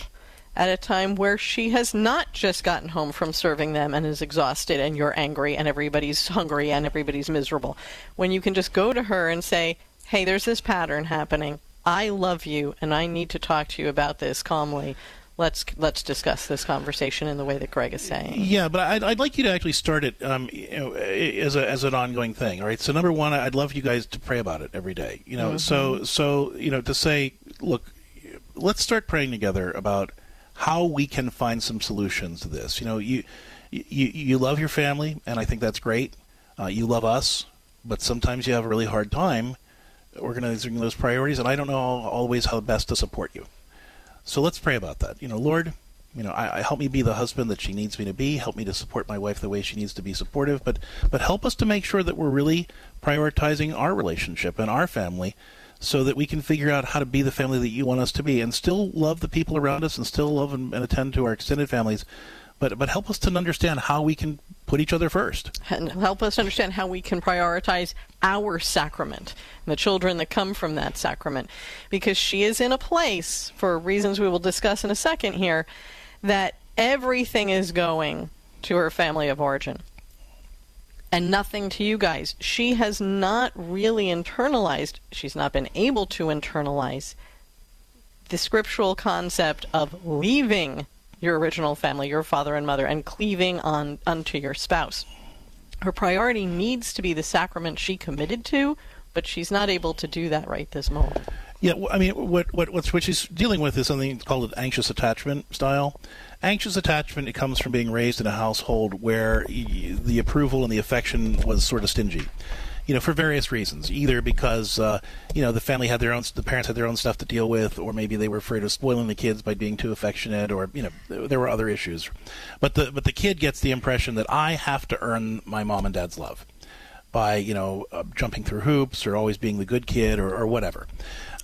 at a time where she has not just gotten home from serving them and is exhausted, and you're angry, and everybody's hungry, and everybody's miserable. When you can just go to her and say, Hey, there's this pattern happening. I love you, and I need to talk to you about this calmly. Let's let's discuss this conversation in the way that Greg is saying. Yeah, but I'd, I'd like you to actually start it um, you know, as a as an ongoing thing. All right. So number one, I'd love you guys to pray about it every day. You know, so so you know to say, look, let's start praying together about how we can find some solutions to this. You know, you you you love your family, and I think that's great. Uh, you love us, but sometimes you have a really hard time organizing those priorities, and I don't know always how best to support you. So let's pray about that. You know, Lord, you know, I, I help me be the husband that she needs me to be. Help me to support my wife the way she needs to be supportive. But but help us to make sure that we're really prioritizing our relationship and our family, so that we can figure out how to be the family that you want us to be, and still love the people around us, and still love and, and attend to our extended families. But but help us to understand how we can put each other first. and help us understand how we can prioritize our sacrament and the children that come from that sacrament. Because she is in a place, for reasons we will discuss in a second here, that everything is going to her family of origin and nothing to you guys. She has not really internalized, she's not been able to internalize the scriptural concept of leaving your original family, your father and mother, and cleaving on unto your spouse. Her priority needs to be the sacrament she committed to, but she's not able to do that right this moment. Yeah, I mean, what what what's, what she's dealing with is something called an anxious attachment style. Anxious attachment it comes from being raised in a household where the approval and the affection was sort of stingy. You know, for various reasons. Either because uh, you know the family had their own, the parents had their own stuff to deal with, or maybe they were afraid of spoiling the kids by being too affectionate, or you know there were other issues. But the but the kid gets the impression that I have to earn my mom and dad's love. By you know uh, jumping through hoops or always being the good kid or, or whatever.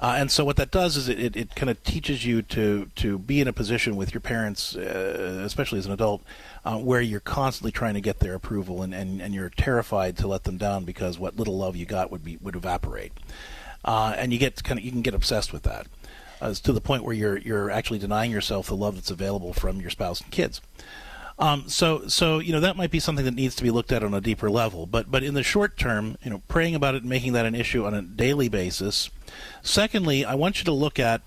Uh, and so what that does is it, it, it kind of teaches you to to be in a position with your parents, uh, especially as an adult, uh, where you're constantly trying to get their approval and, and, and you're terrified to let them down because what little love you got would be would evaporate, uh, and you get kind of you can get obsessed with that, uh, to the point where you're you're actually denying yourself the love that's available from your spouse and kids. Um, so, so you know that might be something that needs to be looked at on a deeper level. But, but in the short term, you know, praying about it and making that an issue on a daily basis. Secondly, I want you to look at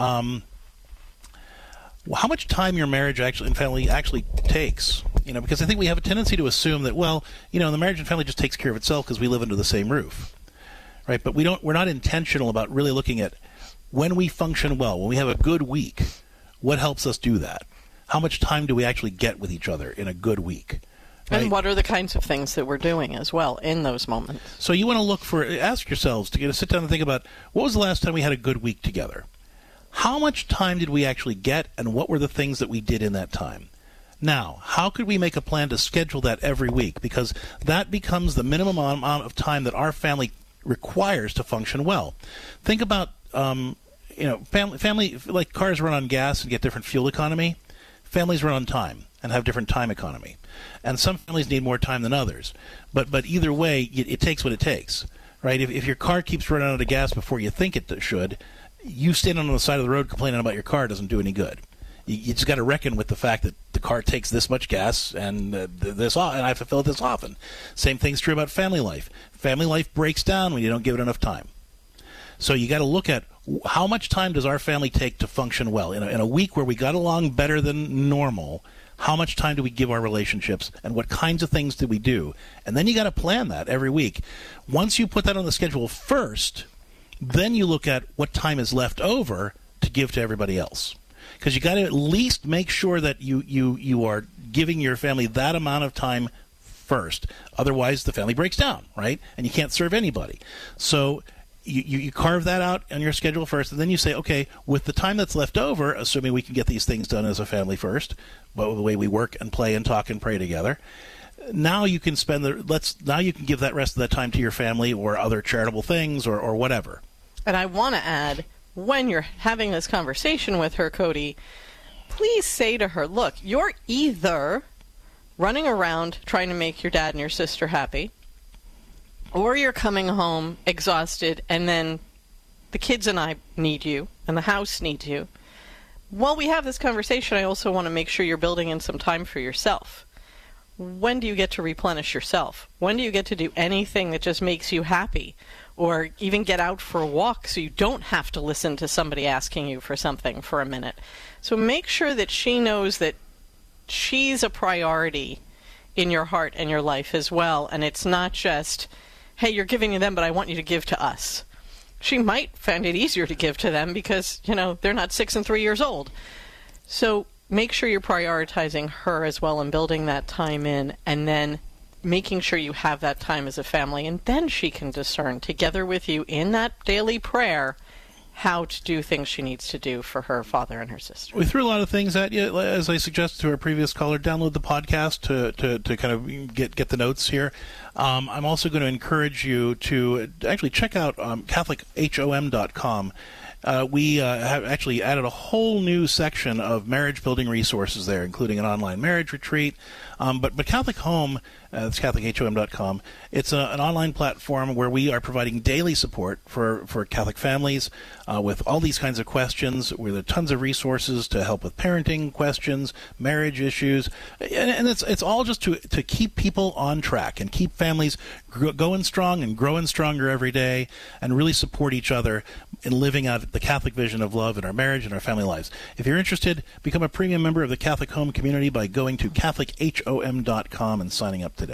um, how much time your marriage actually and family actually takes. You know, because I think we have a tendency to assume that well, you know, the marriage and family just takes care of itself because we live under the same roof, right? But we don't. We're not intentional about really looking at when we function well, when we have a good week. What helps us do that? How much time do we actually get with each other in a good week? Right? And what are the kinds of things that we're doing as well in those moments? So you want to look for, ask yourselves to get to sit down and think about what was the last time we had a good week together? How much time did we actually get, and what were the things that we did in that time? Now, how could we make a plan to schedule that every week? Because that becomes the minimum amount of time that our family requires to function well. Think about, um, you know, family, family like cars run on gas and get different fuel economy families run on time and have different time economy, and some families need more time than others. But but either way, it, it takes what it takes, right? If, if your car keeps running out of gas before you think it should, you standing on the side of the road complaining about your car doesn't do any good. You, you just got to reckon with the fact that the car takes this much gas and uh, this and I have to fill it this often. Same thing's true about family life. Family life breaks down when you don't give it enough time. So you got to look at how much time does our family take to function well in a, in a week where we got along better than normal. How much time do we give our relationships, and what kinds of things do we do? And then you got to plan that every week. Once you put that on the schedule first, then you look at what time is left over to give to everybody else because you got to at least make sure that you you you are giving your family that amount of time first otherwise the family breaks down right and you can't serve anybody so you, you, carve that out on your schedule first, and then you say, okay, with the time that's left over, assuming we can get these things done as a family first, but the way we work and play and talk and pray together, now you can spend the let's now you can give that rest of that time to your family or other charitable things or, or whatever. And I want to add, when you're having this conversation with her, Cody, please say to her, look, you're either running around trying to make your dad and your sister happy or you're coming home exhausted and then the kids and I need you and the house needs you. While we have this conversation, I also want to make sure you're building in some time for yourself. When do you get to replenish yourself? When do you get to do anything that just makes you happy? Or even get out for a walk so you don't have to listen to somebody asking you for something for a minute. So make sure that she knows that she's a priority in your heart and your life as well. And it's not just hey, you're giving to them, but I want you to give to us. She might find it easier to give to them because, you know, they're not six and three years old. So make sure you're prioritizing her as well and building that time in and then making sure you have that time as a family and then she can discern together with you in that daily prayer how to do things she needs to do for her father and her sister. We threw a lot of things at you, as I suggested to our previous caller. Download the podcast to, to, to kind of get get the notes here. Um, I'm also going to encourage you to actually check out um, CatholicHOM.com. Uh, we uh, have actually added a whole new section of marriage building resources there, including an online marriage retreat. Um, but, but Catholic Home uh, it's CatholicHOM.com. It's a, an online platform where we are providing daily support for, for Catholic families uh, with all these kinds of questions. Where there are tons of resources to help with parenting questions, marriage issues, and, and it's it's all just to to keep people on track and keep families going strong and growing stronger every day, and really support each other in living out the Catholic vision of love in our marriage and our family lives. If you're interested, become a premium member of the Catholic Home community by going to CatholicHOM.com and signing up today.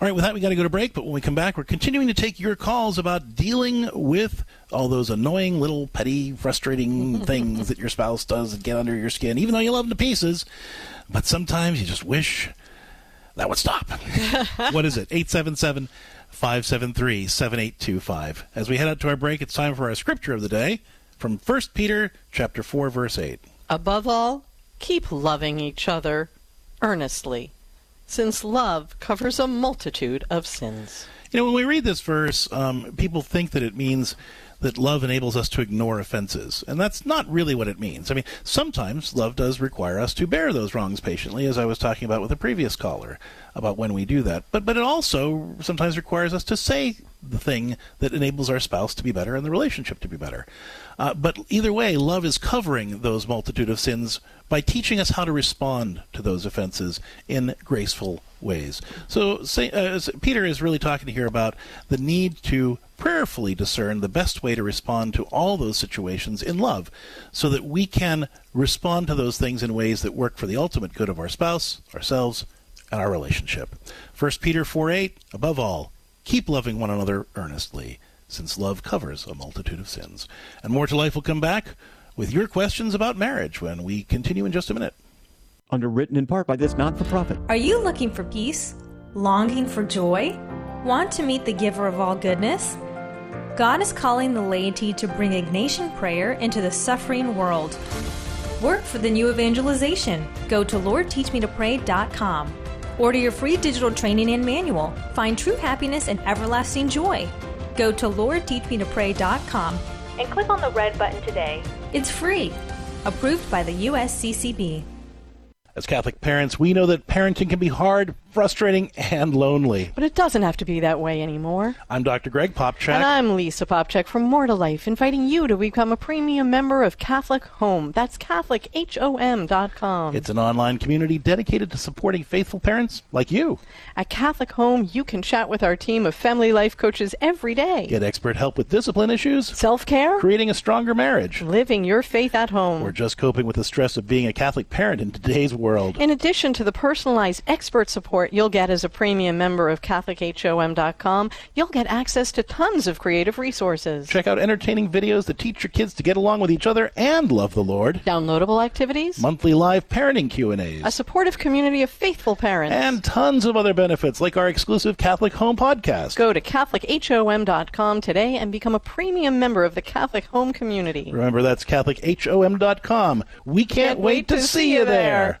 All right, with that, we got to go to break. But when we come back, we're continuing to take your calls about dealing with all those annoying little petty, frustrating things that your spouse does that get under your skin, even though you love them to pieces. But sometimes you just wish that would stop. what is it? 877 573 7825. As we head out to our break, it's time for our scripture of the day from 1 Peter chapter 4 verse 8. Above all, keep loving each other earnestly since love covers a multitude of sins. You know, when we read this verse, um, people think that it means that love enables us to ignore offenses. And that's not really what it means. I mean, sometimes love does require us to bear those wrongs patiently, as I was talking about with the previous caller, about when we do that. But, but it also sometimes requires us to say the thing that enables our spouse to be better and the relationship to be better. Uh, but either way, love is covering those multitude of sins by teaching us how to respond to those offenses in graceful ways. So uh, Peter is really talking here about the need to prayerfully discern the best way to respond to all those situations in love so that we can respond to those things in ways that work for the ultimate good of our spouse, ourselves, and our relationship. 1 Peter 4 8, above all, keep loving one another earnestly, since love covers a multitude of sins. And more to life will come back with your questions about marriage when we continue in just a minute. Underwritten in part by this not for profit. Are you looking for peace? Longing for joy? Want to meet the giver of all goodness? God is calling the laity to bring Ignatian prayer into the suffering world. Work for the new evangelization. Go to LordTeachMeToPray.com. Order your free digital training and manual. Find true happiness and everlasting joy. Go to LordTeachMeToPray.com and click on the red button today. It's free. Approved by the USCCB. As Catholic parents, we know that parenting can be hard, frustrating, and lonely. But it doesn't have to be that way anymore. I'm Dr. Greg Popcak. And I'm Lisa Popcak from More to Life, inviting you to become a premium member of Catholic Home. That's CatholicHOM.com. It's an online community dedicated to supporting faithful parents like you. At Catholic Home, you can chat with our team of family life coaches every day. Get expert help with discipline issues, self care, creating a stronger marriage, living your faith at home, or just coping with the stress of being a Catholic parent in today's world. In addition to the personalized expert support support you'll get as a premium member of CatholicHOM.com, you'll get access to tons of creative resources. Check out entertaining videos that teach your kids to get along with each other and love the Lord. Downloadable activities, monthly live parenting Q&As, a supportive community of faithful parents, and tons of other benefits like our exclusive Catholic Home podcast. Go to CatholicHOM.com today and become a premium member of the Catholic Home community. Remember, that's CatholicHOM.com. We can't, can't wait, wait, to, see you there. there.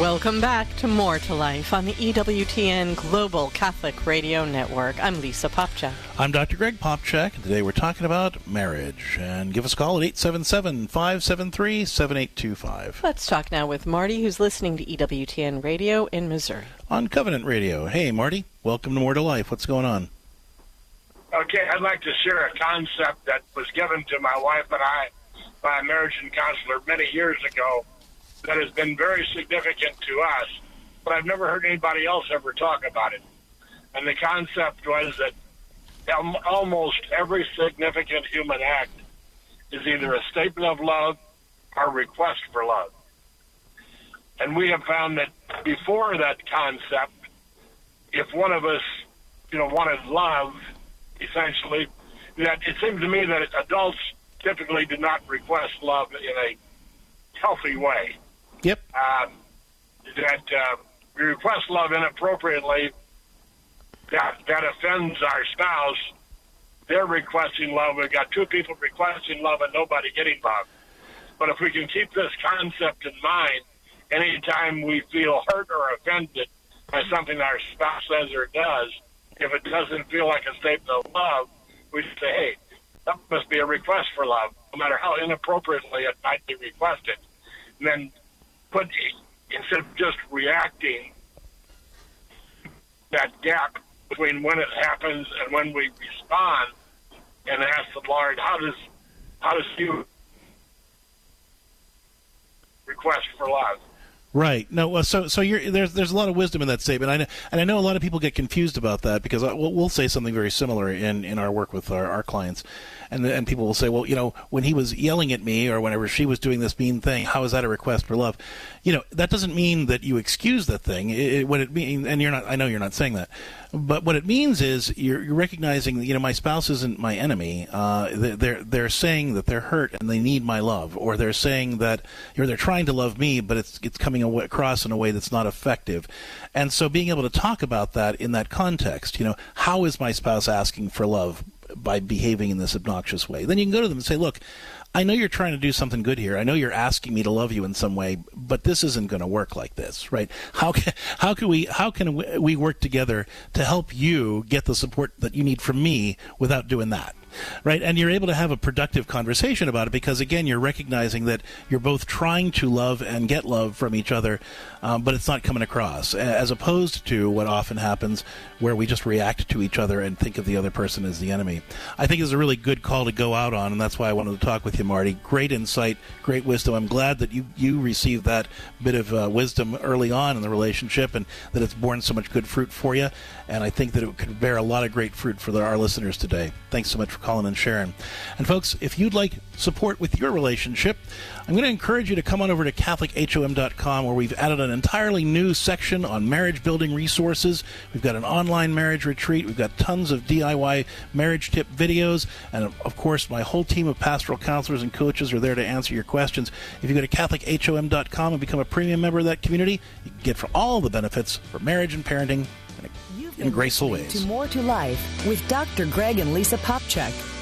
Welcome back to More to Life on the EWTN Global Catholic Radio Network. I'm Lisa Popcak. I'm Dr. Greg Popcak, and today we're talking about marriage. And give us a call at 877 573 7825. Let's talk now with Marty, who's listening to EWTN Radio in Missouri. On Covenant Radio. Hey, Marty. Welcome to More to Life. What's going on? Okay, I'd like to share a concept that was given to my wife and I by a marriage and counselor many years ago that has been very significant to us, but I've never heard anybody else ever talk about it. And the concept was that almost every significant human act is either a statement of love or a request for love. And we have found that before that concept, if one of us, you know, wanted love, essentially, that it seems to me that adults typically do not request love in a healthy way. Yep. Um, that uh, we request love inappropriately, that that offends our spouse. They're requesting love. We've got two people requesting love and nobody getting love. But if we can keep this concept in mind, anytime we feel hurt or offended by something our spouse says or does, if it doesn't feel like a statement of love, we say, hey, that must be a request for love, no matter how inappropriately it might be requested. And then but instead of just reacting, that gap between when it happens and when we respond, and ask the Lord, how does how does you request for love? Right. No. So so there's there's a lot of wisdom in that statement. I know, and I know a lot of people get confused about that because I, we'll, we'll say something very similar in, in our work with our, our clients, and and people will say, well, you know, when he was yelling at me or whenever she was doing this mean thing, how is that a request for love? You know, that doesn't mean that you excuse the thing. It, it, what it means, and you're not. I know you're not saying that, but what it means is you're, you're recognizing, you know, my spouse isn't my enemy. Uh, they're they're saying that they're hurt and they need my love, or they're saying that, or they're trying to love me, but it's it's coming across in a way that's not effective. And so being able to talk about that in that context, you know, how is my spouse asking for love by behaving in this obnoxious way? Then you can go to them and say, look, I know you're trying to do something good here. I know you're asking me to love you in some way, but this isn't going to work like this, right? How can how can we how can we work together to help you get the support that you need from me without doing that? right? And you're able to have a productive conversation about it because, again, you're recognizing that you're both trying to love and get love from each other, um, but it's not coming across, as opposed to what often happens where we just react to each other and think of the other person as the enemy. I think is a really good call to go out on, and that's why I wanted to talk with you, Marty. Great insight, great wisdom. I'm glad that you, you received that bit of uh, wisdom early on in the relationship and that it's borne so much good fruit for you. And I think that it could bear a lot of great fruit for the, our listeners today. Thanks so much for calling and sharing. And folks, if you'd like support with your relationship, I'm going to encourage you to come on over to CatholicHOM.com where we've added an entirely new section on marriage building resources. We've got an online marriage retreat. We've got tons of DIY marriage tip videos. And of course, my whole team of pastoral counselors and coaches are there to answer your questions. If you go to CatholicHOM.com and become a premium member of that community, you can get for all the benefits for marriage and parenting in graceful ways. To More to Life with Dr. Greg and Lisa Popcak.